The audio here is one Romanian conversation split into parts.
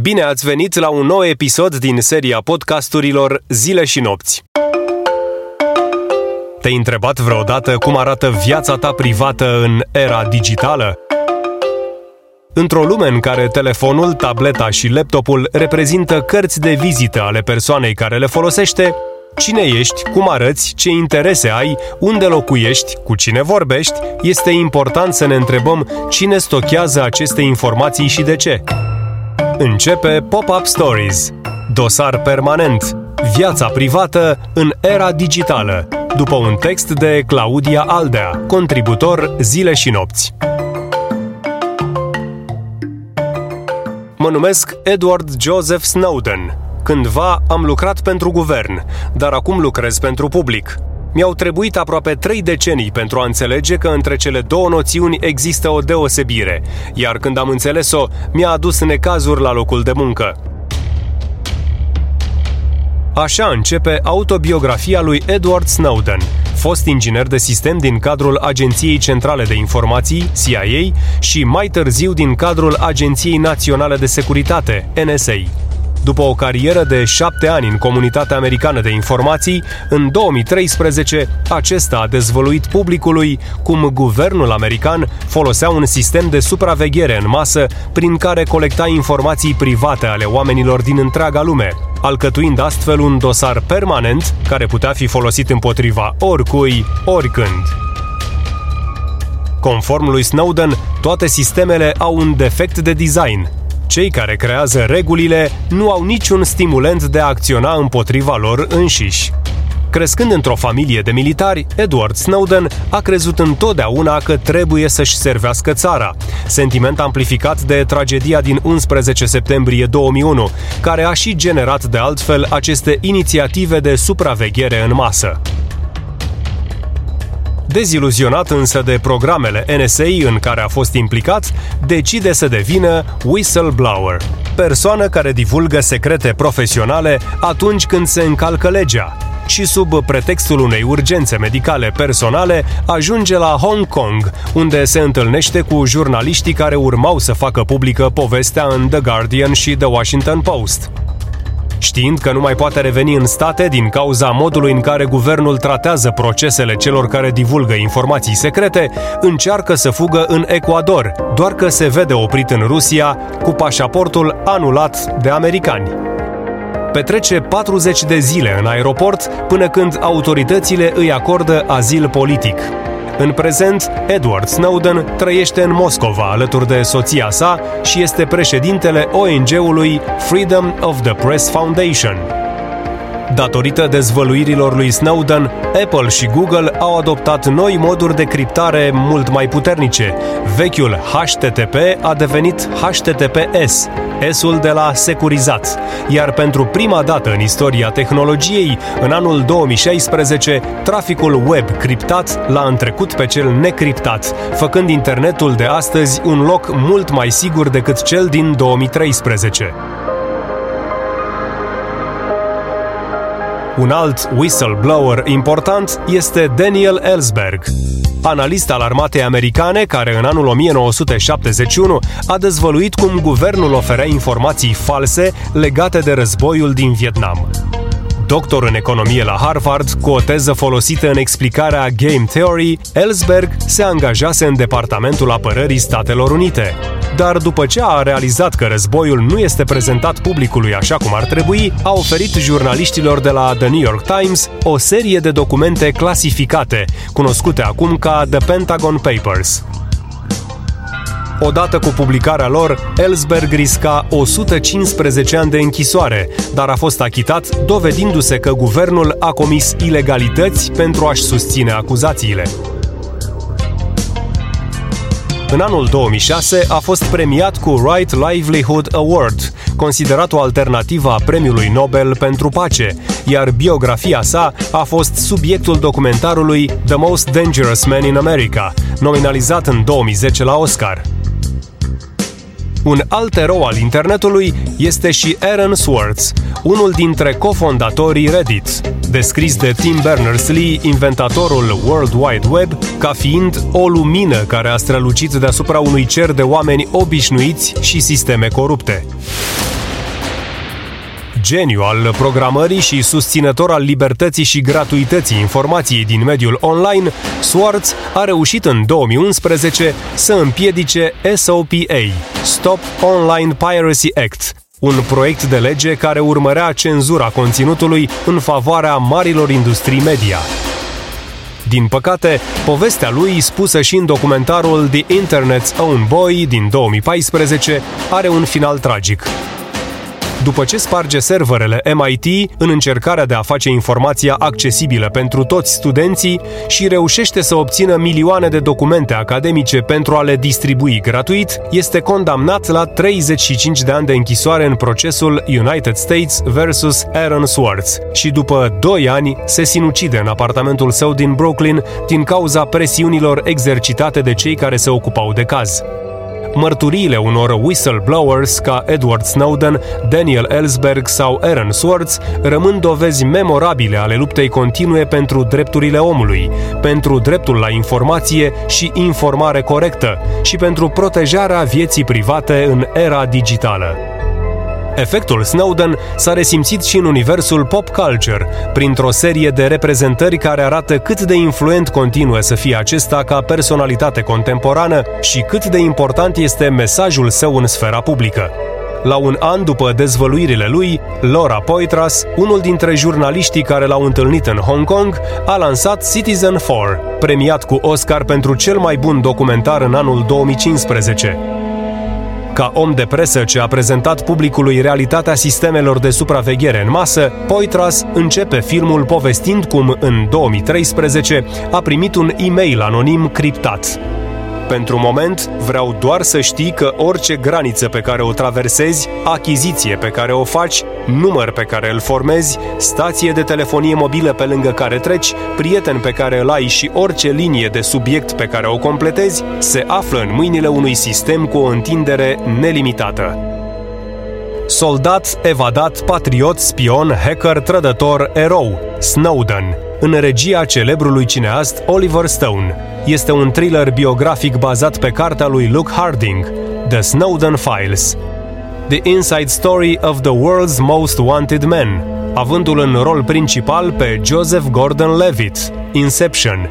Bine ați venit la un nou episod din seria podcasturilor Zile și nopți. Te-ai întrebat vreodată cum arată viața ta privată în era digitală? Într-o lume în care telefonul, tableta și laptopul reprezintă cărți de vizită ale persoanei care le folosește, Cine ești, cum arăți, ce interese ai, unde locuiești, cu cine vorbești, este important să ne întrebăm cine stochează aceste informații și de ce. Începe Pop-Up Stories, dosar permanent, viața privată în era digitală, după un text de Claudia Aldea, contributor Zile și Nopți. Mă numesc Edward Joseph Snowden. Cândva am lucrat pentru guvern, dar acum lucrez pentru public. Mi-au trebuit aproape trei decenii pentru a înțelege că între cele două noțiuni există o deosebire, iar când am înțeles-o, mi-a adus necazuri la locul de muncă. Așa începe autobiografia lui Edward Snowden, fost inginer de sistem din cadrul Agenției Centrale de Informații, CIA, și mai târziu din cadrul Agenției Naționale de Securitate, NSA. După o carieră de șapte ani în comunitatea americană de informații, în 2013 acesta a dezvăluit publicului cum guvernul american folosea un sistem de supraveghere în masă prin care colecta informații private ale oamenilor din întreaga lume, alcătuind astfel un dosar permanent care putea fi folosit împotriva oricui, oricând. Conform lui Snowden, toate sistemele au un defect de design, cei care creează regulile nu au niciun stimulent de a acționa împotriva lor înșiși. Crescând într-o familie de militari, Edward Snowden a crezut întotdeauna că trebuie să-și servească țara, sentiment amplificat de tragedia din 11 septembrie 2001, care a și generat de altfel aceste inițiative de supraveghere în masă. Deziluzionat însă de programele NSA în care a fost implicat, decide să devină whistleblower, persoană care divulgă secrete profesionale atunci când se încalcă legea, și sub pretextul unei urgențe medicale personale ajunge la Hong Kong, unde se întâlnește cu jurnaliștii care urmau să facă publică povestea în The Guardian și The Washington Post. Știind că nu mai poate reveni în state din cauza modului în care guvernul tratează procesele celor care divulgă informații secrete, încearcă să fugă în Ecuador, doar că se vede oprit în Rusia cu pașaportul anulat de americani petrece 40 de zile în aeroport până când autoritățile îi acordă azil politic. În prezent, Edward Snowden trăiește în Moscova alături de soția sa și este președintele ONG-ului Freedom of the Press Foundation. Datorită dezvăluirilor lui Snowden, Apple și Google au adoptat noi moduri de criptare mult mai puternice. Vechiul HTTP a devenit HTTPS, S-ul de la securizat. Iar pentru prima dată în istoria tehnologiei, în anul 2016, traficul web criptat l-a întrecut pe cel necriptat, făcând internetul de astăzi un loc mult mai sigur decât cel din 2013. Un alt whistleblower important este Daniel Ellsberg, analist al armatei americane care în anul 1971 a dezvăluit cum guvernul oferea informații false legate de războiul din Vietnam. Doctor în economie la Harvard, cu o teză folosită în explicarea Game Theory, Ellsberg se angajase în Departamentul Apărării Statelor Unite. Dar după ce a realizat că războiul nu este prezentat publicului așa cum ar trebui, a oferit jurnaliștilor de la The New York Times o serie de documente clasificate, cunoscute acum ca The Pentagon Papers. Odată cu publicarea lor, Ellsberg risca 115 ani de închisoare, dar a fost achitat, dovedindu-se că guvernul a comis ilegalități pentru a-și susține acuzațiile. În anul 2006 a fost premiat cu Right Livelihood Award, considerat o alternativă a premiului Nobel pentru pace, iar biografia sa a fost subiectul documentarului The Most Dangerous Man in America, nominalizat în 2010 la Oscar. Un alt erou al internetului este și Aaron Swartz, unul dintre cofondatorii Reddit, descris de Tim Berners-Lee, inventatorul World Wide Web, ca fiind o lumină care a strălucit deasupra unui cer de oameni obișnuiți și sisteme corupte. Geniu al programării și susținător al libertății și gratuității informației din mediul online, Swartz a reușit în 2011 să împiedice SOPA, Stop Online Piracy Act, un proiect de lege care urmărea cenzura conținutului în favoarea marilor industrii media. Din păcate, povestea lui, spusă și în documentarul The Internet's Own Boy din 2014, are un final tragic după ce sparge serverele MIT în încercarea de a face informația accesibilă pentru toți studenții și reușește să obțină milioane de documente academice pentru a le distribui gratuit, este condamnat la 35 de ani de închisoare în procesul United States vs. Aaron Swartz și după 2 ani se sinucide în apartamentul său din Brooklyn din cauza presiunilor exercitate de cei care se ocupau de caz mărturiile unor whistleblowers ca Edward Snowden, Daniel Ellsberg sau Aaron Swartz rămân dovezi memorabile ale luptei continue pentru drepturile omului, pentru dreptul la informație și informare corectă și pentru protejarea vieții private în era digitală. Efectul Snowden s-a resimțit și în universul pop culture, printr-o serie de reprezentări care arată cât de influent continuă să fie acesta ca personalitate contemporană și cât de important este mesajul său în sfera publică. La un an după dezvăluirile lui, Laura Poitras, unul dintre jurnaliștii care l-au întâlnit în Hong Kong, a lansat Citizen 4, premiat cu Oscar pentru cel mai bun documentar în anul 2015. Ca om de presă ce a prezentat publicului realitatea sistemelor de supraveghere în masă, Poitras începe filmul povestind cum, în 2013, a primit un e-mail anonim criptat. Pentru moment, vreau doar să știi că orice graniță pe care o traversezi, achiziție pe care o faci, număr pe care îl formezi, stație de telefonie mobilă pe lângă care treci, prieten pe care îl ai și orice linie de subiect pe care o completezi, se află în mâinile unui sistem cu o întindere nelimitată. Soldat, evadat, patriot, spion, hacker, trădător, erou, Snowden, în regia celebrului cineast Oliver Stone. Este un thriller biografic bazat pe cartea lui Luke Harding, The Snowden Files, The Inside Story of the World's Most Wanted Men, avându-l în rol principal pe Joseph Gordon-Levitt, Inception.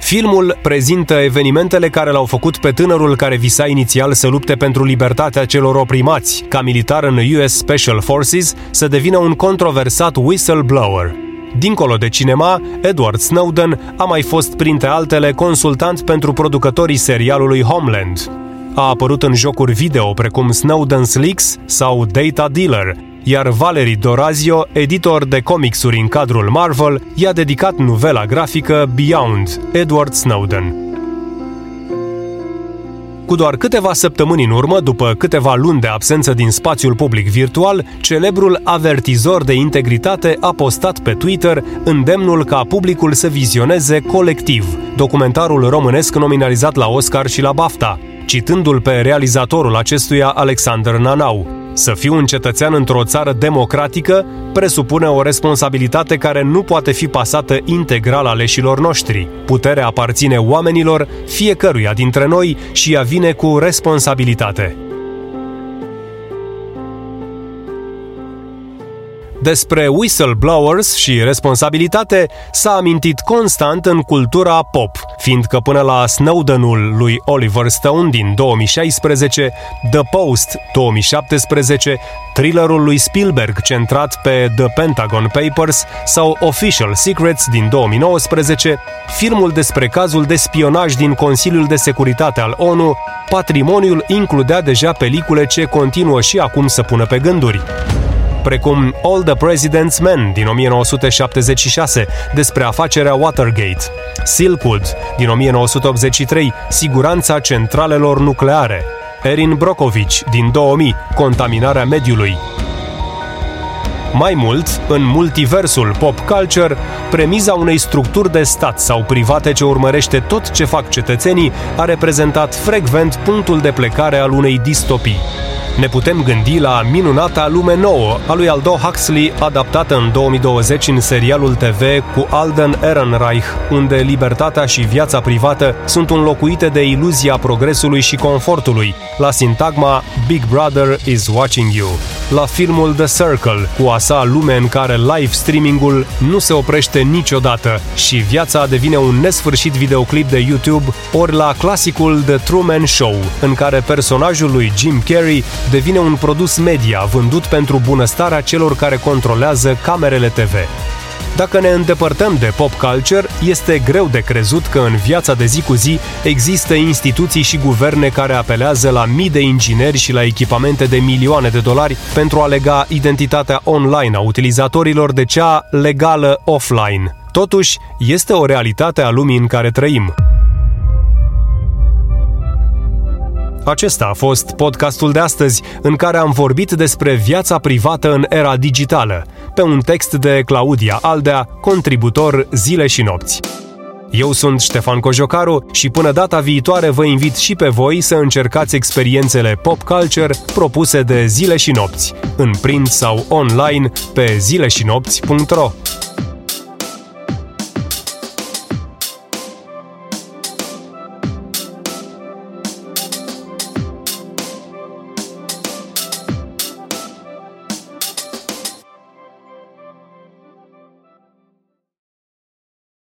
Filmul prezintă evenimentele care l-au făcut pe tânărul care visa inițial să lupte pentru libertatea celor oprimați, ca militar în US Special Forces, să devină un controversat whistleblower. Dincolo de cinema, Edward Snowden a mai fost, printre altele, consultant pentru producătorii serialului Homeland. A apărut în jocuri video precum Snowden's Leaks sau Data Dealer, iar Valerie Dorazio, editor de comicsuri în cadrul Marvel, i-a dedicat novela grafică Beyond, Edward Snowden. Cu doar câteva săptămâni în urmă, după câteva luni de absență din spațiul public virtual, celebrul avertizor de integritate a postat pe Twitter îndemnul ca publicul să vizioneze colectiv documentarul românesc nominalizat la Oscar și la BAFTA, citându-l pe realizatorul acestuia Alexander Nanau. Să fiu un cetățean într-o țară democratică presupune o responsabilitate care nu poate fi pasată integral aleșilor noștri. Puterea aparține oamenilor, fiecăruia dintre noi și ea vine cu responsabilitate. Despre whistleblowers și responsabilitate s-a amintit constant în cultura pop, fiindcă până la Snowdenul lui Oliver Stone din 2016, The Post 2017, thrillerul lui Spielberg centrat pe The Pentagon Papers sau Official Secrets din 2019, filmul despre cazul de spionaj din Consiliul de Securitate al ONU, patrimoniul includea deja pelicule ce continuă și acum să pună pe gânduri precum All the President's Men din 1976 despre afacerea Watergate, Silkwood din 1983, siguranța centralelor nucleare, Erin Brockovich din 2000, contaminarea mediului, mai mult, în multiversul pop culture, premiza unei structuri de stat sau private ce urmărește tot ce fac cetățenii a reprezentat frecvent punctul de plecare al unei distopii. Ne putem gândi la minunata lume nouă a lui Aldo Huxley, adaptată în 2020 în serialul TV cu Alden Ehrenreich, unde libertatea și viața privată sunt înlocuite de iluzia progresului și confortului, la sintagma Big Brother is watching you. La filmul The Circle, cu a sa lume în care live streamingul nu se oprește niciodată și viața devine un nesfârșit videoclip de YouTube, ori la clasicul The Truman Show, în care personajul lui Jim Carrey devine un produs media vândut pentru bunăstarea celor care controlează camerele TV. Dacă ne îndepărtăm de pop culture, este greu de crezut că în viața de zi cu zi există instituții și guverne care apelează la mii de ingineri și la echipamente de milioane de dolari pentru a lega identitatea online a utilizatorilor de cea legală offline. Totuși, este o realitate a lumii în care trăim. Acesta a fost podcastul de astăzi, în care am vorbit despre viața privată în era digitală, pe un text de Claudia Aldea, contributor Zile și Nopți. Eu sunt Ștefan Cojocaru și până data viitoare vă invit și pe voi să încercați experiențele pop culture propuse de Zile și Nopți, în print sau online pe zileșinopți.ro.